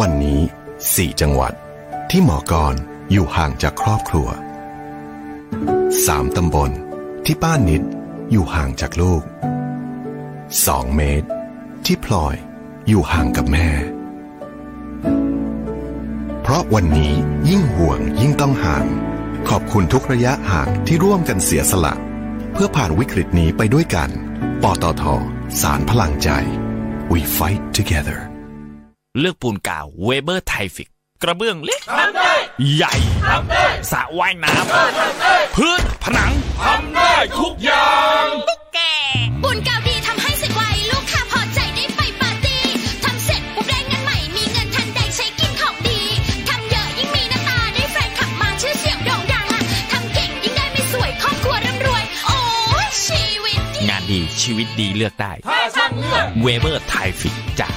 วันนี้ 4 จังหวัด ที่หมอกรอยู่ห่างจากครอบครัว 3 ตำบล ที่ป้านิดอยู่ห่างจากลูก 2 เมตร ที่พลอยอยู่ห่างกับแม่ เพราะวันนี้ยิ่งห่วงยิ่งต้องห่าง ขอบคุณทุกระยะห่างที่ร่วมกันเสียสละ เพื่อผ่านวิกฤตนี้ไปด้วยกัน ปตท สารพลังใจ we fight together เลือกปูนกาวเวเบอร์ไทฟิก กระเบื้องเล็กทำได้ใหญ่ทำได้สระว่ายน้ำพื้นผนังทำได้ทุกอย่างแกบุญกาวดีทำให้เสร็จไวลูกค้าพอใจได้ไปปาร์ตี้ทำเสร็จปุ๊บได้เงินใหม่มีเงินทันใดใช้กินของดีทำเยอะยิ่งมีหน้าตาได้แฟนขับมาชื่อเสียงโด่งดังอะทำเก่งยิ่งได้ไม่สวยครอบครัวร่ำรวย โอ้ยชีวิตดีงานดีชีวิตดีเลือกได้เวเบอร์ไทฟิกจาก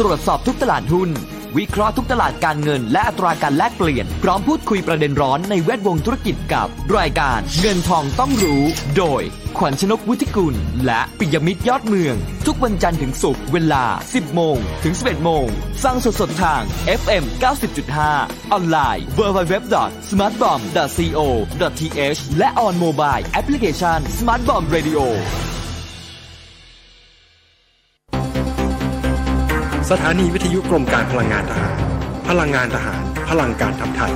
ตรวจสอบทุกตลาดหุ้น วิเคราะห์ทุกตลาดการเงิน และอัตราการแลกเปลี่ยน พร้อมพูดคุยประเด็นร้อนในแวดวงธุรกิจกับ รายการเงินทองต้องรู้ โดย ขวัญชนกวุฒิกุล และปิยมิตรยอดเมือง ทุกวันจันทร์ถึงศุกร์เวลา 10 โมง ถึง 11 โมงฟังสดๆทาง FM 90.5 ออนไลน์ www.smartbomb.co.th และ on mobile application Smart Bomb Radio สถานีวิทยุกรมการพลังงานทหาร พลังงานทหาร พลังการทำไทย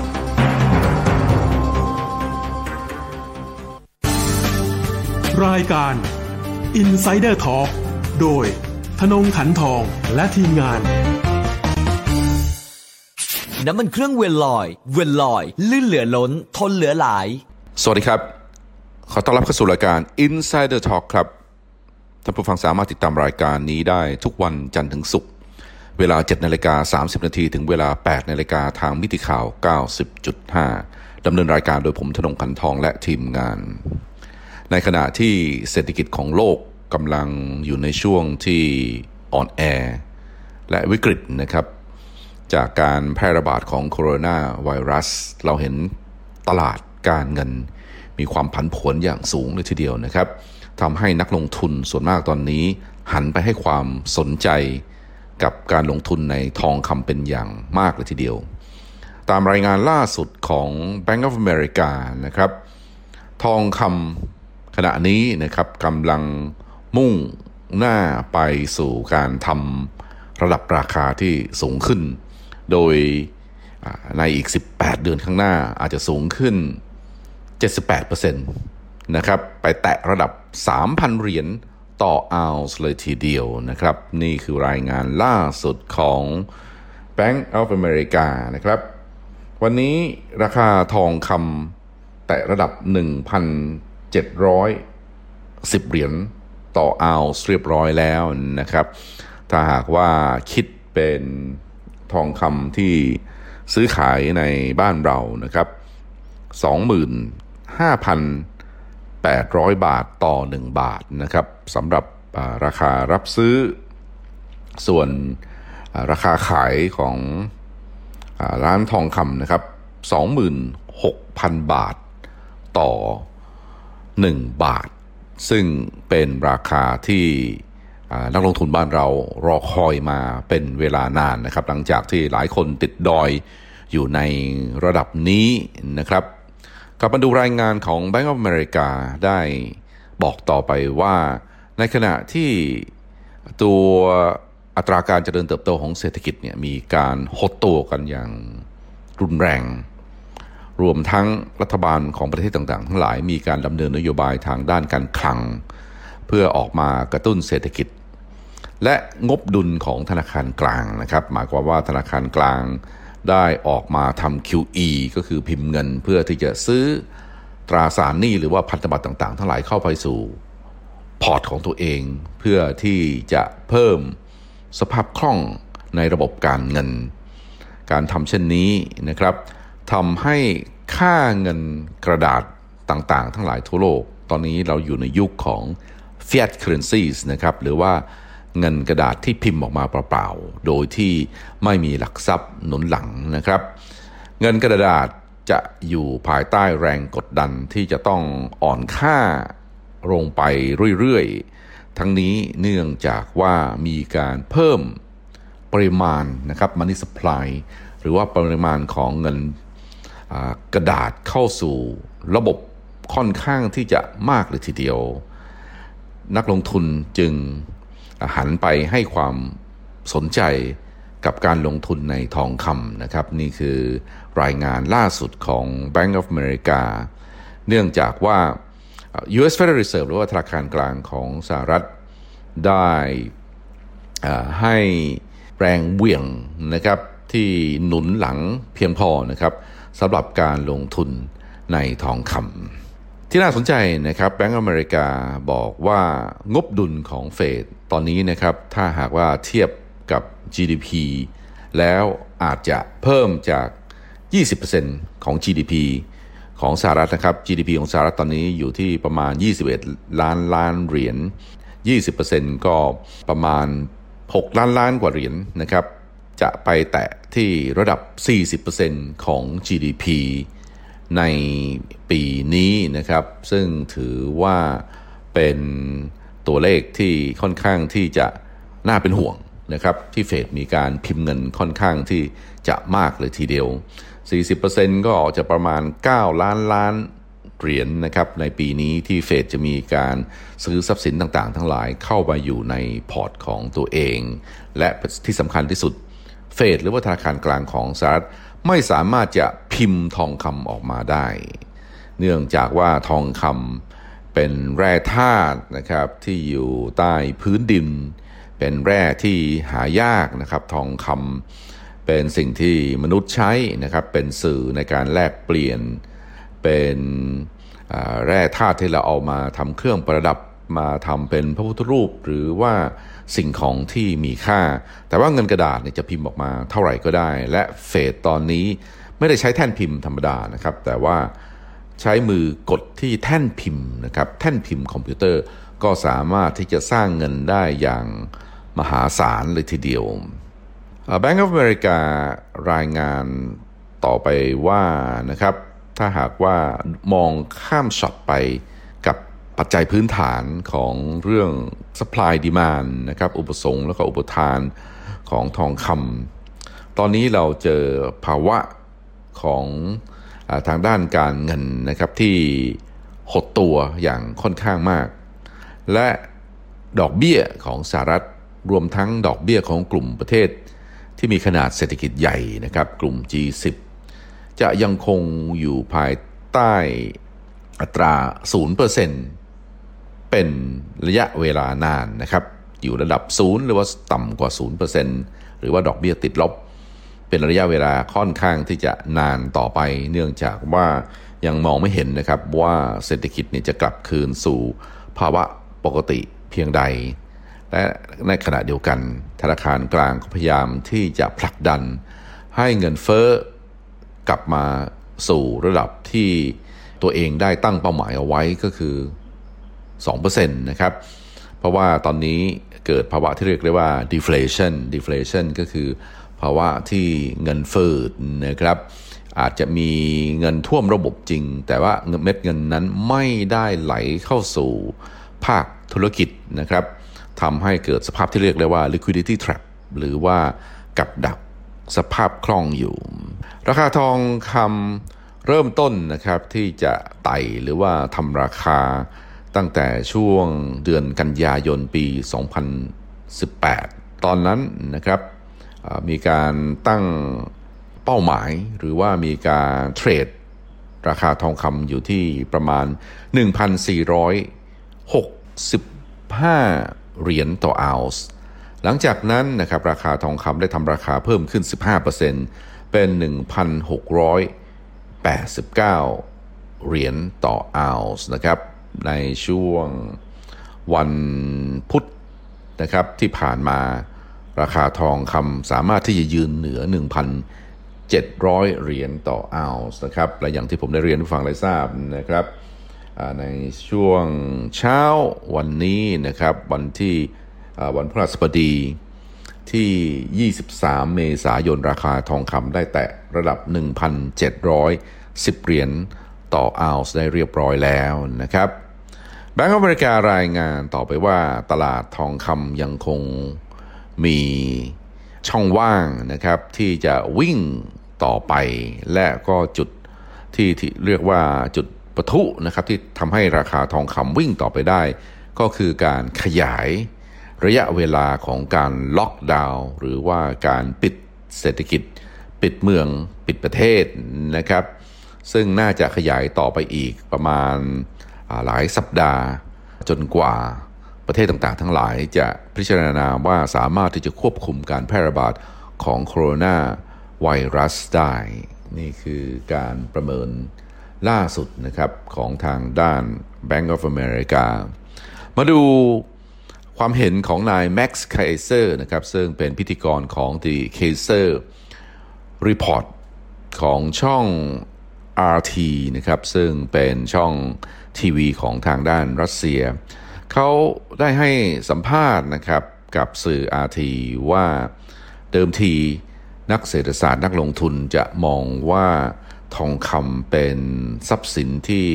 รายการ Insider Talk โดยธนงขันทองและทีมงาน น้ำมันเครื่องเวลลอย เวลลอย ลื่นเหลือล้น ทนเหลือหลาย สวัสดีครับ ขอต้อนรับเข้าสู่รายการ Insider Talk ครับท่านผู้ฟังสามารถติดตามรายการนี้ได้ทุกวันจันทร์ถึงศุกร์ เวลา 7นาฬิกา30 นาทีถึงเวลา 8นาฬิกาทางมิติข่าว 90.5 ดำเนินรายการโดยผมธนงขันทองและทีมงาน ในขณะที่เศรษฐกิจของโลกกำลังอยู่ในช่วงที่อ่อนแอ และวิกฤตนะครับ จากการแพร่ระบาดของโคโรนาไวรัส เราเห็นตลาดการเงิน มีความผันผวนอย่างสูงเลยทีเดียวนะครับทำให้นักลงทุนส่วนมากตอนนี้หันไปให้ความสนใจ กับการลงทุนในทองคำเป็นอย่างมากเลยทีเดียว ตามรายงานล่าสุดของ Bank of America นะครับ ทองคำขณะนี้นะครับกำลังมุ่งหน้าไปสู่การทำระดับราคาที่สูงขึ้น โดยในอีก 18 เดือนข้างหน้าอาจจะสูงขึ้น 78%นะครับ ไปแตะระดับ 3,000 เหรียญ ต่อออนซ์เลยทีเดียวนะครับ นี่คือรายงานล่าสุดของ Bank of America นะครับ วันนี้ราคาทองคำแตะระดับ 1,710 เหรียญต่อออนซ์เรียบร้อยแล้วนะครับ ถ้าหากว่าคิดเป็นทองคำที่ซื้อขายในบ้านเรานะครับ 800 บาทต่อ 1 บาทนะครับสำหรับราคารับซื้อ ส่วนราคาขายของร้านทองคำนะครับ 26,000 บาทต่อ 1 บาท ซึ่งเป็นราคาที่นักลงทุนบ้านเรารอคอยมาเป็นเวลานานนะครับ หลังจากที่หลายคนติดดอยอยู่ในระดับนี้นะครับ กลับมาดูรายงานของ Bank of America ได้บอกต่อไปว่า ในขณะที่ตัวอัตราการเจริญเติบโตของเศรษฐกิจเนี่ยมีการหดตัวกันอย่างรุนแรง รวมทั้งรัฐบาลของประเทศต่างๆ ทั้งหลายมีการดำเนินนโยบายทางด้านการคลัง เพื่อออกมากระตุ้นเศรษฐกิจ และงบดุลของธนาคารกลางนะครับ หมายความว่าธนาคารกลาง ได้ออกมาทำ QE ก็คือพิมพ์เงินเพื่อที่จะซื้อตราสารหนี้หรือว่าพันธบัตรต่างๆ ทั้งหลายเข้าไปสู่พอร์ตของตัวเอง เพื่อที่จะเพิ่มสภาพคล่องในระบบการเงิน การทำเช่นนี้นะครับทำให้ค่าเงินกระดาษต่างๆ ทั้งหลายทั่วโลก ตอนนี้เราอยู่ในยุคของ fiat currencies นะครับหรือว่า เงินกระดาษที่พิมพ์ออกมาเปล่าๆ โดยที่ไม่มีหลักทรัพย์หนุนหลังนะครับ เงินกระดาษจะอยู่ภายใต้แรงกดดันที่จะต้องอ่อนค่าลงไปเรื่อยๆ ทั้งนี้เนื่องจากว่ามีการเพิ่มปริมาณนะครับ money supply หรือว่าปริมาณของเงินกระดาษเข้าสู่ระบบค่อนข้างที่จะมากเลยทีเดียว นักลงทุนจึง หันไปให้ความสนใจกับการลงทุนในทองคำนะครับ นี่คือรายงานล่าสุดของ Bank of America เนื่องจากว่า US Federal Reserve หรือว่าธนาคารกลางของสหรัฐได้ให้แรงเวี่ยงนะครับที่หนุนหลังเพียงพอนะครับสำหรับการลงทุนในทองคำที่น่าสนใจนะครับแบงก์อเมริกาบอกว่างบดุลของเฟด ตอนนี้นะครับถ้าหากว่าเทียบกับ GDP แล้วอาจจะเพิ่มจาก 20%ของ GDP ของสหรัฐนะครับ GDP ของสหรัฐตอนนี้อยู่ที่ประมาณ 21 ล้านล้านเหรียญ 20%ก็ประมาณ 6 ล้านล้านกว่าเหรียญนนะครับ จะไปแตะที่ระดับ 40%ของ GDP ในปีนี้นะครับ ซึ่งถือว่าเป็น ตัวเลขที่ค่อนข้างที่จะน่าเป็นห่วงนะครับที่เฟดมีการพิมพ์เงินค่อนข้างที่จะมากเลยทีเดียว 40%ก็จะประมาณ 9 ล้านล้านเหรียญนนะครับในปีนี้ที่เฟดจะมีการซื้อทรัพย์สินต่างๆ ทั้งหลายเข้ามาอยู่ในพอร์ตของตัวเอง และที่สำคัญที่สุดเฟดหรือว่าธนาคารกลางของสหรัฐไม่สามารถจะพิมพ์ทองคำออกมาได้ เนื่องจากว่าทองคำ เป็นแร่ธาตุนะครับที่อยู่ใต้พื้นดิน เป็นแร่ที่หายากนะครับทองคำเป็นสิ่งที่มนุษย์ใช้นะครับเป็นสื่อในการแลกเปลี่ยน เป็นแร่ธาตุที่เราเอามาทำเครื่องประดับมาทำเป็นพระพุทธรูปหรือว่าสิ่งของที่มีค่า แต่ว่าเงินกระดาษเนี่ยจะพิมพ์ออกมาเท่าไหร่ก็ได้ และเฟดตอนนี้ไม่ได้ใช้แท่นพิมพ์ธรรมดานะครับ แต่ว่า ใช้มือกดที่แท่นพิมพ์นะครับแท่นพิมพ์คอมพิวเตอร์ก็สามารถที่จะสร้างเงินได้อย่างมหาศาลเลยทีเดียว Bank of America รายงานต่อไปว่านะครับถ้าหากว่ามองข้ามช็อตไปกับปัจจัยพื้นฐานของเรื่อง supply demand นะครับอุปสงค์แล้วก็อุปทานของทองคำตอนนี้เราเจอภาวะของ ทางด้านการเงินนะครับที่หดตัวอย่างค่อนข้างมาก และดอกเบี้ยของสหรัฐรวมทั้งดอกเบี้ยของกลุ่มประเทศ ที่มีขนาดเศรษฐกิจใหญ่นะครับ กลุ่ม G10 จะยังคงอยู่ภายใต้อัตรา 0%เป็นระยะเวลานานนะครับ อยู่ระดับ 0 หรือว่าต่ำกว่า 0%หรือว่าดอกเบี้ยติดลบ เป็นระยะเวลาค่อนข้างที่จะนานต่อไป เนื่องจากว่ายังมองไม่เห็นนะครับว่าเศรษฐกิจเนี่ยจะกลับคืนสู่ภาวะปกติเพียงใด และในขณะเดียวกันธนาคารกลางก็พยายามที่จะผลักดัน ให้เงินเฟ้อกลับมาสู่ระดับที่ตัวเองได้ตั้งเป้าหมายเอาไว้ก็คือ 2%นะครับ เพราะว่าตอนนี้เกิดภาวะที่เรียกได้ว่า deflation deflation ก็คือ ภาวะที่เงินเฟ้อนะครับ อาจจะมีเงินท่วมระบบจริง แต่ว่าเม็ดเงินนั้นไม่ได้ไหลเข้าสู่ภาคธุรกิจนะครับทำให้เกิดสภาพที่เรียกได้ว่า liquidity trap หรือว่ากับดักสภาพคล่องอยู่ ราคาทองคำเริ่มต้นนะครับที่จะไต่หรือว่าทำราคาตั้งแต่ช่วงเดือนกันยายนปี 2018 ตอนนั้นนะครับ มีการตั้งเป้าหมายหรือว่ามีการเทรด ราคาทองคำอยู่ที่ประมาณ 1,465 เหรียญต่อออนซ์หลังจากนั้นนะครับราคาทองคำได้ทำราคาเพิ่มขึ้น 15%เป็น 1,689 เหรียญต่อออนซ์นะครับในช่วงวันพุธนะครับที่ผ่านมา ราคาทองคำสามารถที่จะยืนเหนือ 1,700 เหรียญต่อออนซ์นะครับ และอย่างที่ผมได้เรียนให้ฟังได้ทราบนะครับในช่วงเช้าวันนี้นะครับ วันที่วันพฤหัสบดีที่ 23 เมษายนราคาทองคำได้แตะระดับ 1,710 เหรียญต่อออนซ์ได้เรียบร้อยแล้วนะครับ Bank of America รายงานต่อไปว่าตลาดทองคำยังคง มีช่องว่างนะครับที่จะวิ่งต่อไป และก็จุดที่ที่เรียกว่าจุดปะทุนะครับที่ทำให้ราคาทองคำวิ่งต่อไปได้ ก็คือการขยายระยะเวลาของการล็อกดาวน์หรือว่าการปิดเศรษฐกิจ ปิดเมืองปิดประเทศนะครับ ซึ่งน่าจะขยายต่อไปอีกประมาณหลายสัปดาห์จนกว่า ประเทศต่างๆ ทั้งหลายจะพิจารณาว่าสามารถที่จะควบคุมการแพร่ระบาดของโคโรนาไวรัสได้ นี่คือการประเมินล่าสุดนะครับของทางด้าน Bank of America มาดูความเห็นของนายแม็กซ์ไคเซอร์นะครับซึ่งเป็นพิธีกรของ The Keiser Report ของช่อง RT นะครับซึ่งเป็นช่องทีวีของทางด้านรัสเซีย เขาได้ให้สัมภาษณ์นะครับกับสื่อ RT ว่าเดิมทีนักเศรษฐศาสตร์นักลงทุนจะมองว่าทองคำเป็นทรัพย์สินที่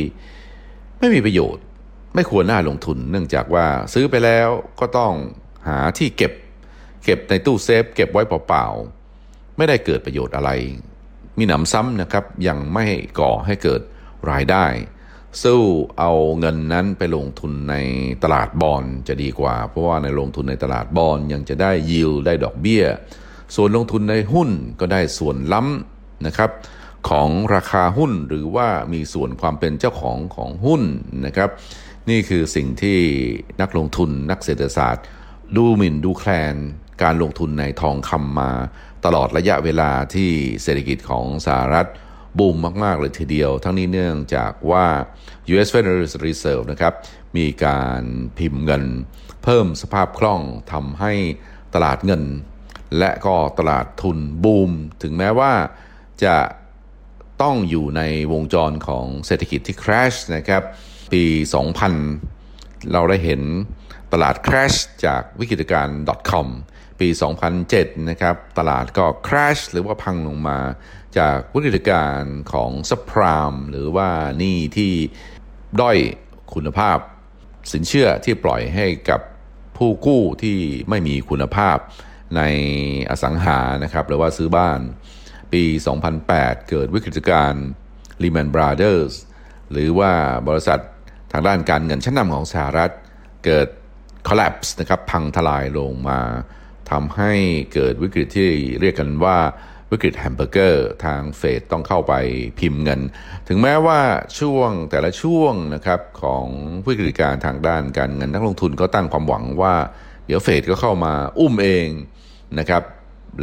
ไม่มีประโยชน์ ไม่ควรน่าลงทุน เนื่องจากว่าซื้อไปแล้วก็ต้องหาที่เก็บ เก็บในตู้เซฟ เก็บไว้เปล่าๆไม่ได้เกิดประโยชน์อะไร มีหนำซ้ำนะครับยังไม่ก่อให้เกิดรายได้ สู้เอาเงินนั้นไปลงทุนในตลาดบอลจะดีกว่า เพราะว่าในลงทุนในตลาดบอลยังจะได้ยิวได้ดอกเบี้ย ส่วนลงทุนในหุ้นก็ได้ส่วนล้ำนะครับของราคาหุ้นหรือว่ามีส่วนความเป็นเจ้าของของหุ้นนะครับ นี่คือสิ่งที่นักลงทุนนักเศรษฐศาสตร์ ดูหมิ่นดูแคลนการลงทุนในทองคำมาตลอดระยะเวลาที่เศรษฐกิจของสหรัฐ บูมมาก ๆ เลยทีเดียว ทั้งนี้เนื่องจากว่า U.S. Federal Reserve นะครับมีการพิมพ์เงิน เพิ่มสภาพคล่องทำให้ตลาดเงิน และก็ตลาดทุนบูม ถึงแม้ว่าจะต้องอยู่ในวงจรของเศรษฐกิจที่ crash นะครับ ปี 2000 เราได้เห็นตลาด crash จากวิกฤตการณ์ .com ปี 2007 นะครับตลาดก็ crash หรือว่าพังลงมา จากวิกฤตการณ์ของ subprime หรือว่านี้ที่ด้อยคุณภาพ สินเชื่อที่ปล่อยให้กับผู้กู้ที่ไม่มีคุณภาพในอสังหานะครับหรือว่าซื้อบ้าน ปี 2008 เกิดวิกฤตการณ์ Lehman Brothers หรือว่าบริษัททางด้านการเงินชั้นนำของสหรัฐ เกิด collapse นะครับพังทลายลงมา ทำให้เกิดวิกฤตที่เรียกกันว่าวิกฤตแฮมเบอร์เกอร์ทางเฟดต้องเข้าไปพิมพ์เงิน ถึงแม้ว่าช่วงแต่ละช่วงนะครับของวิกฤตการทางด้านการเงินนักลงทุนก็ตั้งความหวังว่า เดี๋ยวเฟดก็เข้ามาอุ้มเองนะครับ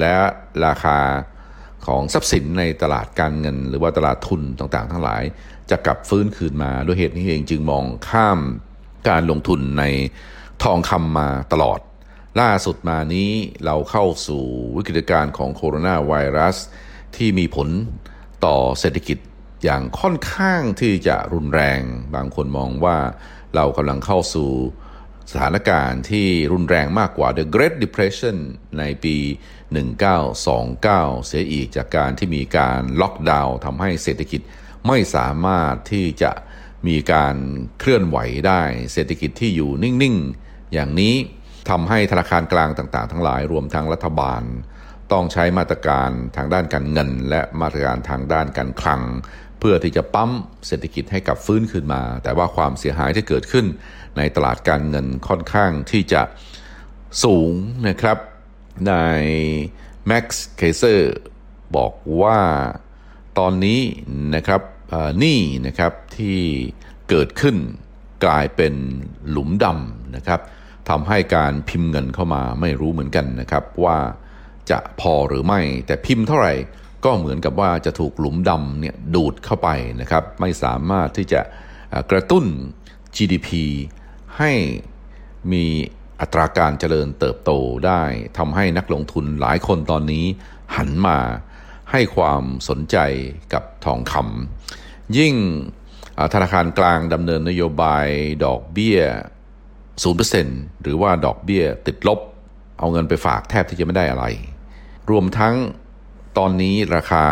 และราคาของทรัพย์สินในตลาดการเงิน หรือว่าตลาดทุนต่างๆ ทั้งหลาย จะกลับฟื้นคืนมาด้วยเหตุนี้เองจึงมองข้ามการลงทุนในทองคำมาตลอด ล่าสุดมานี้เราเข้าสู่วิกฤตการณ์ของโคโรนาไวรัส ที่มีผลต่อเศรษฐกิจอย่างค่อนข้างที่จะรุนแรง บางคนมองว่าเรากำลังเข้าสู่สถานการณ์ที่รุนแรงมากกว่า The Great Depression ในปี 1929 เสียอีกจากการที่มีการล็อกดาวน์ทำให้เศรษฐกิจไม่สามารถที่จะมีการเคลื่อนไหวได้ เศรษฐกิจที่อยู่นิ่ง ๆ อย่างนี้ ทำให้ธนาคารกลางต่างๆ ทั้งหลายรวมทั้งรัฐบาล ต้องใช้มาตรการทางด้านการเงิน และมาตรการทางด้านการคลัง เพื่อที่จะปั๊มเศรษฐกิจให้กลับฟื้นขึ้นมา แต่ว่าความเสียหายที่เกิดขึ้น ในตลาดการเงินค่อนข้างที่จะสูงนะครับนายแม็กซ์เคเซอร์บอกว่าตอนนี้นะครับนี้นะครับที่เกิดขึ้นกลายเป็นหลุมดำนะครับ ทำให้การพิมพ์เงินเข้ามาไม่รู้เหมือนกันนะครับ ว่าจะพอหรือไม่ แต่พิมพ์เท่าไหร่ก็เหมือนกับว่าจะถูกหลุมดำเนี่ยดูดเข้าไปนะครับ ไม่สามารถที่จะกระตุ้น GDP ให้มีอัตราการเจริญเติบโตได้ทำให้นักลงทุนหลายคนตอนนี้หันมาให้ความสนใจกับทองคำยิ่งธนาคารกลางดำเนินนโยบายดอกเบี้ย 0%หรือว่าดอกเบี้ยติดลบ เอาเงินไปฝากแทบที่จะไม่ได้อะไร รวมทั้งตอนนี้ราคา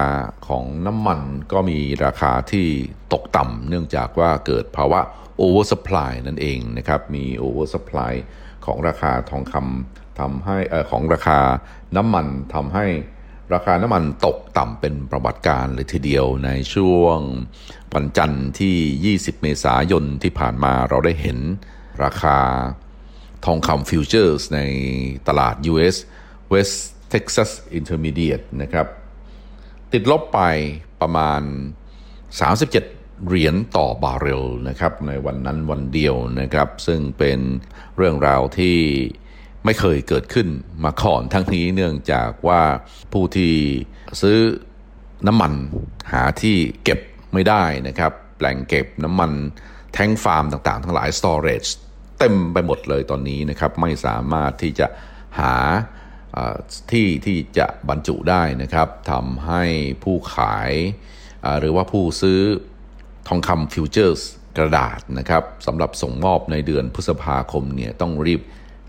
ของน้ำมันก็มีราคาที่ตกต่ำเนื่องจากว่าเกิดภาวะ oversupply นั่นเองนะครับ มี oversupply ของราคาทองคำทำให้อของราคาน้ำมันทำให้ราคาน้ำมันตกต่ำเป็นประวัติการเลยทีเดียวในช่วงวันจันทร์ที่ 20 เมษายนที่ผ่านมาเราได้เห็น ราคาทองคำฟิวเจอร์สในตลาด US West Texas Intermediate นะครับ ติดลบไปประมาณ 37 เหรียญต่อบาร์เรลนะครับ ในวันนั้นวันเดียวนะครับ ซึ่งเป็นเรื่องราวที่ไม่เคยเกิดขึ้นมาก่อนทั้งนี้เนื่องจากว่าผู้ที่ซื้อน้ำมันหาที่เก็บไม่ได้นะครับ แหล่งเก็บน้ำมันแท้งฟาร์มต่างๆ ทั้งหลาย storage เเต็มไปหมดเลยตอนนี้นะครับไม่สามารถที่จะหาที่ที่จะบรรจุได้นะครับทำให้ผู้ขายหรือว่าผู้ซื้อทองคำฟิวเจอร์สกระดาษนะครับสำหรับส่งมอบในเดือนพฤษภาคมเนี่ยต้องรีบ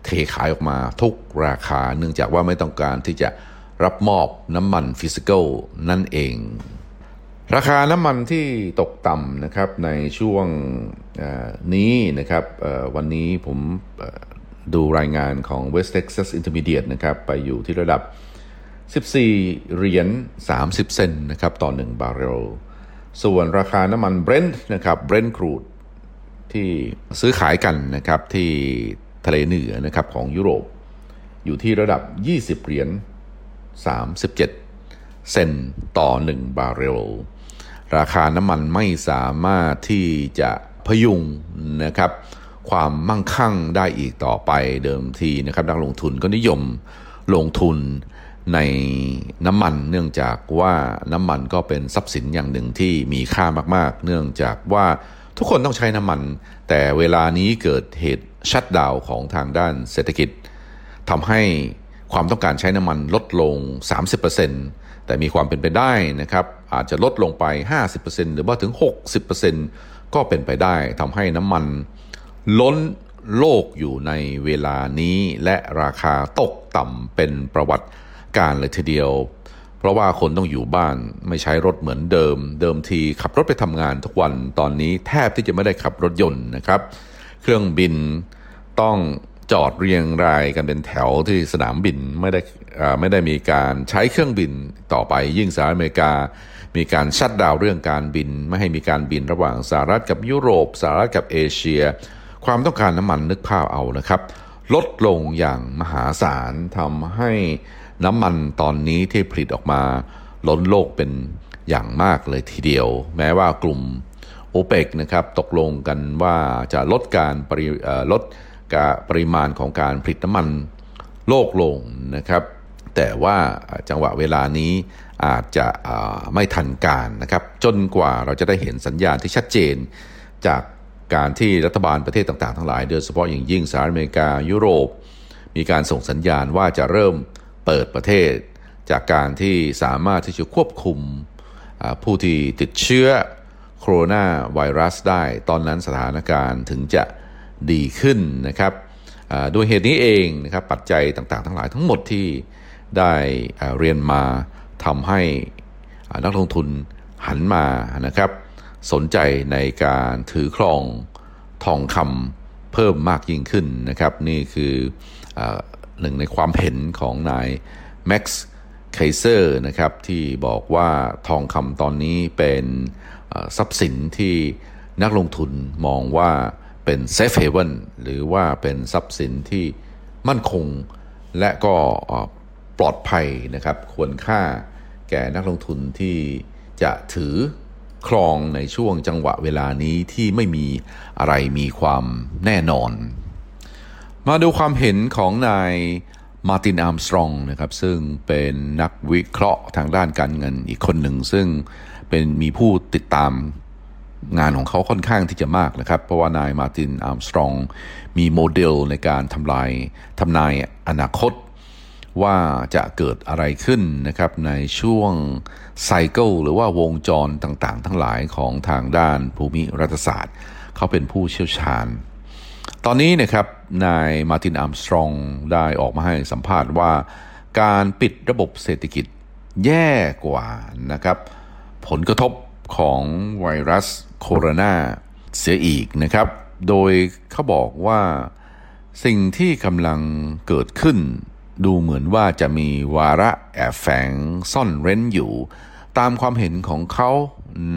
เทขายออกมาทุกราคา เนื่องจากว่าไม่ต้องการที่จะรับมอบน้ำมัน physical นั่นเอง ราคาน้ำมันที่ตกต่ำนะครับในช่วง นี้นะครับวันนี้ผมดูรายงานของ West Texas Intermediate นะครับไปอยู่ที่ระดับ 14 เหรียญ 30 เซนต์นะครับต่อ 1 บาร์เรล ส่วนราคาน้ำมันเบรนท์นะครับ Brent Crudeที่ซื้อขายกันนะครับที่ทะเลเหนือนะครับของยุโรป อยู่ที่ระดับ 20 เหรียญ 37 เซนต่อ 1 บาร์เรล ราคาน้ำมันไม่สามารถที่จะ พยุงนะครับความมั่งคั่งได้อีกต่อไปเดิมทีนะครับนักลงทุนก็นิยมลงทุนในน้ำมันเนื่องจากว่าน้ำมันก็เป็นทรัพย์สินอย่างหนึ่งที่มีค่ามากๆ เนื่องจากว่าทุกคนต้องใช้น้ำมัน แต่เวลานี้เกิดเหตุชัดดาวของทางด้านเศรษฐกิจทำให้ความต้องการใช้น้ำมันลดลง 30%แต่มีความเป็นไปได้นะครับอาจจะลดลงไป 50%หรือว่าถึง 60% ก็เป็นไปได้ทำให้น้ำมัน ล้นโลกอยู่ในเวลานี้ และราคาตกต่ำเป็นประวัติการเลยทีเดียว เพราะว่าคนต้องอยู่บ้านไม่ใช้รถเหมือนเดิม เดิมทีขับรถไปทำงานทุกวันตอนนี้แทบที่จะไม่ได้ขับรถยนต์นะครับ เครื่องบินต้องจอดเรียงรายกันเป็นแถวที่สนามบินไม่ได้ไม่ได้มีการใช้เครื่องบินต่อไปยิ่งสหรัฐอเมริกา มีการชัดดาวเรื่องการบิน ไม่ให้มีการบินระหว่างสหรัฐกับยุโรปสหรัฐกับเอเชีย ความต้องการน้ำมันนึกภาพเอานะครับ ลดลงอย่างมหาศาลทำให้น้ำมันตอนนี้ที่ผลิตออกมา ล้นโลกเป็นอย่างมากเลยทีเดียว แม้ว่ากลุ่มโอเปกนะครับตกลงกันว่าจะลดการปริลดการปริมาณของการผลิตน้ำมันโลกลงนะครับ แต่ว่าจังหวะเวลานี้ อาจจะไม่ทันการนะครับ จนกว่าเราจะได้เห็นสัญญาณที่ชัดเจน จากการที่รัฐบาลประเทศต่างๆ ทั้งหลายโดยเฉพาะอย่างยิ่งสหรัฐอเมริกายุโรป มีการส่งสัญญาณว่าจะเริ่มเปิดประเทศ จากการที่สามารถที่จะควบคุมผู้ที่ติดเชื้อโคโรนาไวรัสได้ ตอนนั้นสถานการณ์ถึงจะดีขึ้นนะครับด้วยเหตุนี้เองนะครับปัจจัยต่างๆ ทั้งหลายทั้งหมดที่ได้เรียนมา ทำให้นักลงทุนหันมานะครับ สนใจในการถือครองทองคำเพิ่มมากยิ่งขึ้นนะครับ นี่คืออหนึ่งในความเห็นของนายแม็กซ์ไคเซอร์นะครับที่บอกว่าทองคำตอนนี้เป็นทรัพย์สินที่นักลงทุนมองว่าเป็น safe haven หรือว่าเป็นทรัพย์สินที่มั่นคงและก็ปลอดภัยนะครับควรค่า แก่นักลงทุนที่จะถือครองในช่วงจังหวะเวลานี้ที่ไม่มีอะไรมีความแน่นอน มาดูความเห็นของนายมาร์ตินอาร์มสตรองนะครับซึ่งเป็นนักวิเคราะห์ทางด้านการเงินอีกคนหนึ่ง ซึ่งเป็นมีผู้ติดตามงานของเขาค่อนข้างที่จะมากนะครับ เพราะว่านายมาร์ตินอาร์มสตรองมีโมเดลในการทำลายทำนายอนาคต ว่าจะเกิดอะไรขึ้นนะครับในช่วงไซเคิลหรือว่าวงจรต่างๆ ทั้งหลายของทางด้านภูมิรัฐศาสตร์ เขาเป็นผู้เชี่ยวชาญ ตอนนี้นะครับนายมาตินอาร์มสตรองได้ออกมาให้สัมภาษณ์ว่าการปิดระบบเศรษฐกิจแย่กว่านะครับ ผลกระทบของไวรัสโคโรนาเสียอีกนะครับ โดยเขาบอกว่าสิ่งที่กำลังเกิดขึ้น ดูเหมือนว่าจะมีวาระแอบแฝงซ่อนเร้นอยู่ ตามความเห็นของเขา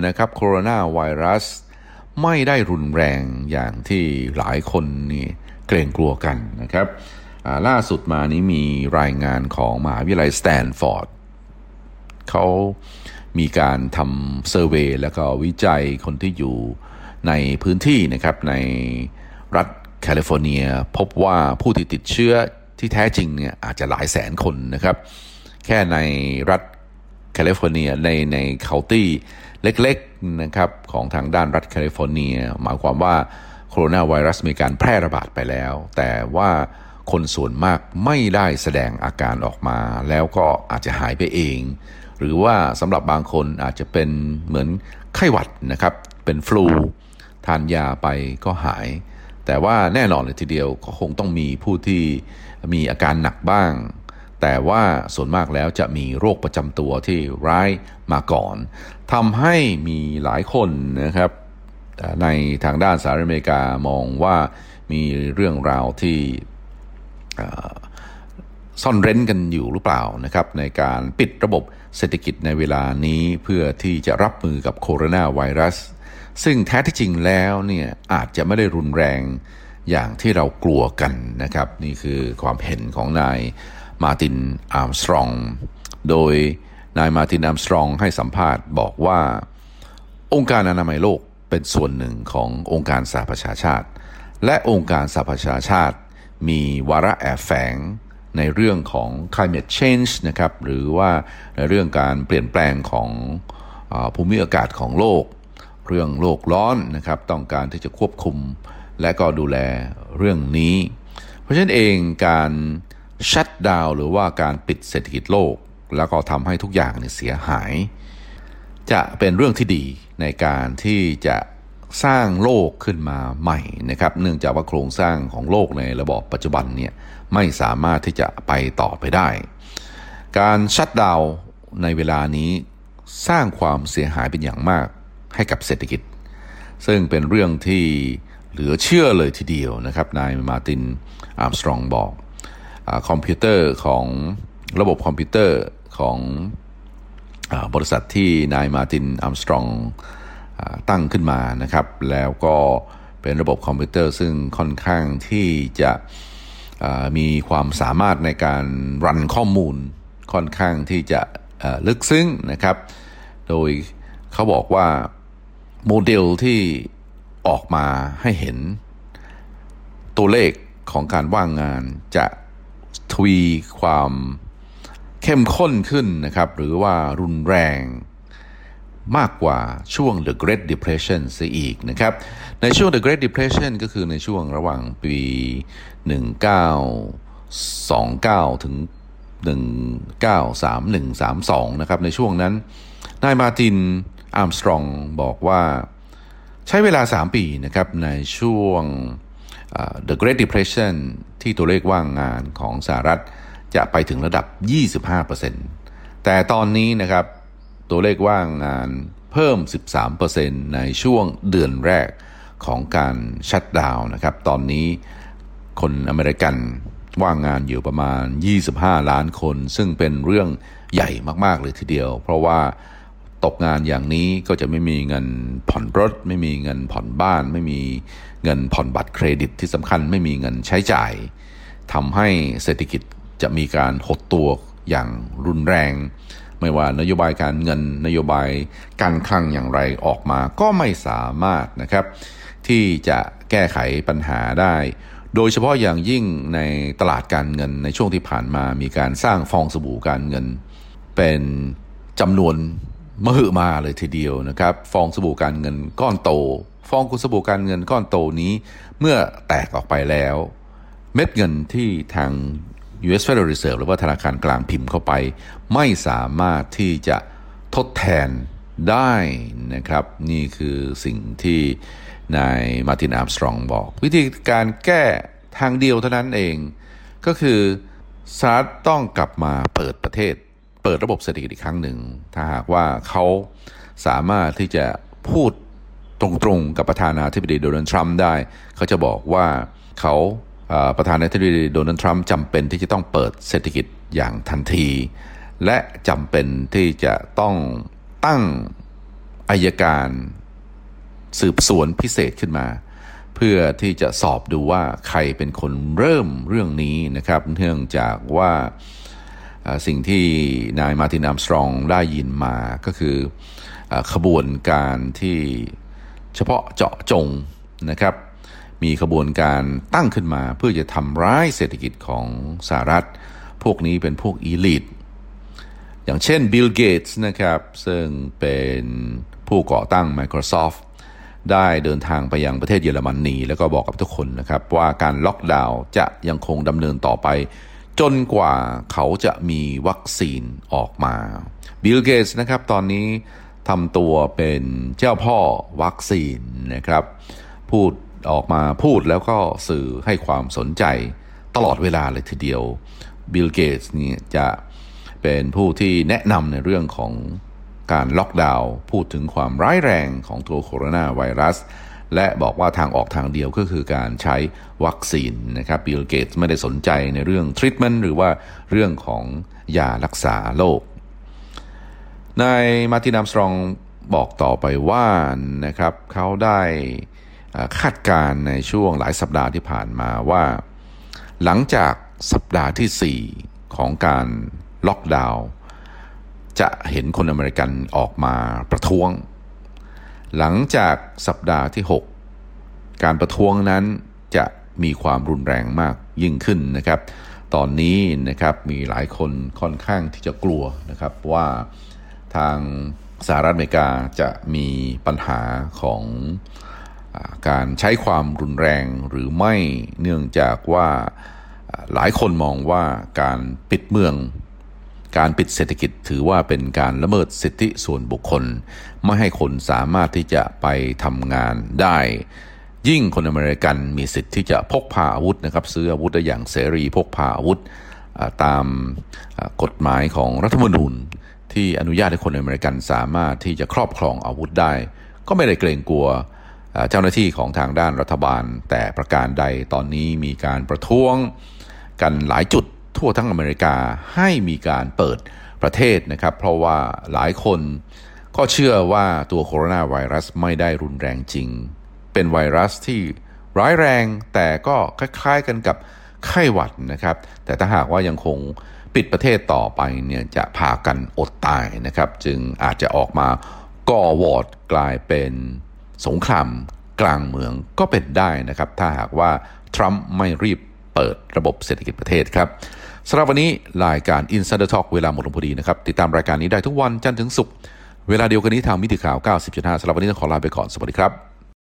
นะครับโคโรนาไวรัส ไม่ได้รุนแรงอย่างที่หลายคนนี่เกรงกลัวกันนะครับล่าสุดมานี้มีรายงานของมหาวิทยาลัยสแตนฟอร์ดเขามีการทำ survey แล้วก็วิจัยคนที่อยู่ในพื้นที่นะครับในรัฐแคลิฟอร์เนีย พบว่าผู้ที่ติดเชื้อ ที่แท้จริงเนี่ยอาจจะหลายแสนคนนะครับ แค่ในรัฐแคลิฟอร์เนียในใน county เล็กๆนะครับของทางด้านรัฐแคลิฟอร์เนีย หมายความว่าโคโรนาไวรัสมีการแพร่ระบาดไปแล้ว แต่ว่าคนส่วนมากไม่ได้แสดงอาการออกมา แล้วก็อาจจะหายไปเอง หรือว่าสำหรับบางคนอาจจะเป็นเหมือนไข้หวัดนะครับ เป็นฟลู ทานยาไปก็หาย แต่ว่าแน่นอนเลยทีเดียวก็คงต้องมีผู้ที่มีอาการหนักบ้าง แต่ว่าส่วนมากแล้วจะมีโรคประจำตัวที่ร้ายมาก่อนทำให้มีหลายคนนะครับ ในทางด้านสหรัฐอเมริกามองว่ามีเรื่องราวที่ซ่อนเร้นกันอยู่หรือเปล่านะครับ ในการปิดระบบเศรษฐกิจในเวลานี้เพื่อที่จะรับมือกับโคโรนาไวรัส ซึ่งแท้ที่จริงแล้วเนี่ยอาจจะไม่ได้รุนแรงอย่างที่เรากลัวกันนะครับ นี่คือความเห็นของนายมาตินอาร์มสตรอง โดยนายมาตินอาร์มสตรองให้สัมภาษณ์บอกว่า องค์การอนามัยโลกเป็นส่วนหนึ่งขององค์การสหประชาชาติ และองค์การสหประชาชาติ มีวาระแอบแฝงในเรื่องของ climate change นะครับ หรือว่าในเรื่องการเปลี่ยนแปลงของอภูมิอากาศของโลก เรื่องโลกร้อนนะครับ ต้องการที่จะควบคุม และก็ดูแลเรื่องนี้ เพราะฉะนั้นเองการชัดดาวหรือว่าการปิดเศรษฐกิจโลก แล้วก็ทำให้ทุกอย่างเนี่ยเสียหาย จะเป็นเรื่องที่ดีในการที่จะสร้างโลกขึ้นมาใหม่นะครับ เนื่องจากว่าโครงสร้างของโลกในระบอบปัจจุบันเนี่ยไม่สามารถที่จะไปต่อไปได้ การ shutdown ในเวลานี้สร้างความเสียหายเป็นอย่างมาก ให้กับเศรษฐกิจ ซึ่งเป็นเรื่องที่เหลือเชื่อเลยทีเดียวนะครับ นายมาร์ตินอาร์มสตรองบอกอคอมพิวเตอร์ของระบบคอมพิวเตอร์ของอบริษัทที่นายมาตินอาร์มสตรองตั้งขึ้นมานะครับ แล้วก็เป็นระบบคอมพิวเตอร์ซึ่งค่อนข้างที่จะมีความสามารถในการรันข้อมูลค่อนข้างที่จะลึกซึ้งนะครับ โดยเขาบอกว่า โมเดลที่ออกมาให้เห็นตัวเลขของการว่างงานจะทวีความเข้มข้นขึ้นนะครับ หรือว่ารุนแรงมากกว่าช่วง The Great Depression เสียอีกนะครับ ในช่วง The Great Depression ก็คือในช่วงระหว่างปี 1929 ถึง 1931-32 นะครับ ในช่วงนั้น นายมาติน อาร์มสตรองบอกว่าใช้เวลา 3 ปีนะครับในช่วง The Great Depression ที่ตัวเลขว่างงานของสหรัฐจะไปถึงระดับ 25%แต่ตอนนี้นะครับตัวเลขว่างงานเพิ่ม 13%ในช่วงเดือนแรกของการชัดดาวน์นะครับ ตอนนี้คนอเมริกันว่างงานอยู่ประมาณ 25 ล้านคน ซึ่งเป็นเรื่องใหญ่มาก ๆ เลยทีเดียว เพราะว่า ตกงานอย่างนี้ก็จะไม่มีเงินผ่อนรถ ไม่มีเงินผ่อนบ้าน ไม่มีเงินผ่อนบัตรเครดิตที่สำคัญไม่มีเงินใช้จ่าย ทำให้เศรษฐกิจจะมีการหดตัวอย่างรุนแรง ไม่ว่านโยบายการเงินนโยบายการคลังอย่างไรออกมาก็ไม่สามารถนะครับ ที่จะแก้ไขปัญหาได้ โดยเฉพาะอย่างยิ่งในตลาดการเงินในช่วงที่ผ่านมามีการสร้างฟองสบู่การเงิน เป็นจำนวน มหึมาเลยทีเดียวนะครับ ฟองสบู่การเงินก้อนโต ฟองกุสบู่การเงินก้อนโตนี้เมื่อแตกออกไปแล้ว เม็ดเงินที่ทาง US Federal Reserve หรือว่าธนาคารกลางพิมพ์เข้าไป ไม่สามารถที่จะทดแทนได้นะครับ นี่คือสิ่งที่นายมาตินอาร์มสตรองบอก วิธีการแก้ทางเดียวเท่านั้นเอง ก็คือสหรัฐต้องกลับมาเปิดประเทศ เปิดระบบเศรษฐกิจอีกครั้งหนึ่ง ถ้าหากว่าเขาสามารถที่จะพูดตรงๆกับประธานาธิบดีโดนัลด์ทรัมป์ได้ เขาจะบอกว่าเขาประธานาธิบดีโดนัลด์ทรัมป์จำเป็นที่จะต้องเปิดเศรษฐกิจอย่างทันที และจำเป็นที่จะต้องตั้งอายการสืบสวนพิเศษขึ้นมา เพื่อที่จะสอบดูว่าใครเป็นคนเริ่มเรื่องนี้นะครับ เนื่องจากว่า สิ่งที่นายมาตินอัมสตรองได้ยินมาก็คือขบวนการที่เฉพาะเจาะจงนะครับ มีขบวนการตั้งขึ้นมาเพื่อจะทำร้ายเศรษฐกิจของสหรัฐ พวกนี้เป็นพวกอีลิทอย่างเช่นบิลเกตส์นะครับ ซึ่งเป็นผู้ก่อตั้ง Microsoft ได้เดินทางไปยังประเทศเยอรมนีแล้วก็บอกกับทุกคนนะครับ ว่าการล็อกดาวน์จะยังคงดำเนินต่อไป จนกว่าเขาจะมีวัคซีนออกมา บิลเกตส์นะครับ ตอนนี้ทำตัวเป็นเจ้าพ่อวัคซีนนะครับ พูดออกมาพูดแล้วก็สื่อให้ความสนใจตลอดเวลาเลยทีเดียว บิลเกตส์นี่จะเป็นผู้ที่แนะนำในเรื่องของการล็อกดาวน์พูดถึงความร้ายแรงของตัวโคโรนาไวรัส และบอกว่าทางออกทางเดียวก็คือการใช้วัคซีนนะครับบิลเกตไม่ได้สนใจในเรื่องทรีทเมนต์หรือว่าเรื่องของยารักษาโรคนายมาร์ตินอาร์มสตรองบอกต่อไปว่านะครับเขาได้คาดการณ์ในช่วงหลายสัปดาห์ที่ผ่านมาว่า หลังจากสัปดาห์ที่ 4 ของการล็อกดาวน์จะเห็นคนอเมริกันออกมาประท้วง หลังจากสัปดาห์ที่ 6 การประท้วงนั้นจะมีความรุนแรงมากยิ่งขึ้นนะครับ ตอนนี้นะครับมีหลายคนค่อนข้างที่จะกลัวนะครับว่าทางสหรัฐอเมริกาจะมีปัญหาของอการใช้ความรุนแรงหรือไม่เนื่องจากว่าหลายคนมองว่าการปิดเมือง การปิดเศรษฐกิจถือว่าเป็นการละเมิดสิทธิส่วนบุคคล ไม่ให้คนสามารถที่จะไปทำงานได้ ยิ่งคนอเมริกันมีสิทธิ์ที่จะพกพาอาวุธนะครับ ซื้ออาวุธได้อย่างเสรีพกพาอาวุธตามกฎหมายของรัฐธรรมนูญ ที่อนุญาตให้คนอเมริกันสามารถที่จะครอบครองอาวุธได้ ก็ไม่ได้เกรงกลัวเจ้าหน้าที่ของทางด้านรัฐบาล แต่ประการใดตอนนี้มีการประท้วงกันหลายจุด ทั่วทั้งอเมริกาให้มีการเปิดประเทศนะครับ เพราะว่าหลายคนก็เชื่อว่าตัวโคโรนาไวรัสไม่ได้รุนแรงจริง เป็นไวรัสที่ร้ายแรงแต่ก็คล้ายๆกันกับไข้หวัดนะครับ แต่ถ้าหากว่ายังคงปิดประเทศต่อไปเนี่ยจะพากันอดตายนะครับ จึงอาจจะออกมาก่อวอร์ดกลายเป็นสงครามกลางเมืองก็เป็นได้นะครับ ถ้าหากว่าทรัมป์ไม่รีบเปิดระบบเศรษฐกิจประเทศครับ สำหรับวันนี้รายการ Insider Talk เวลาหมดลงพอดีนะครับ ติดตามรายการนี้ได้ทุกวันจันทร์ถึงศุกร์เวลาเดียวกันนี้ทางมิติข่าว 90.5สำหรับวันนี้ต้องขอลาไปก่อน สวัสดีครับ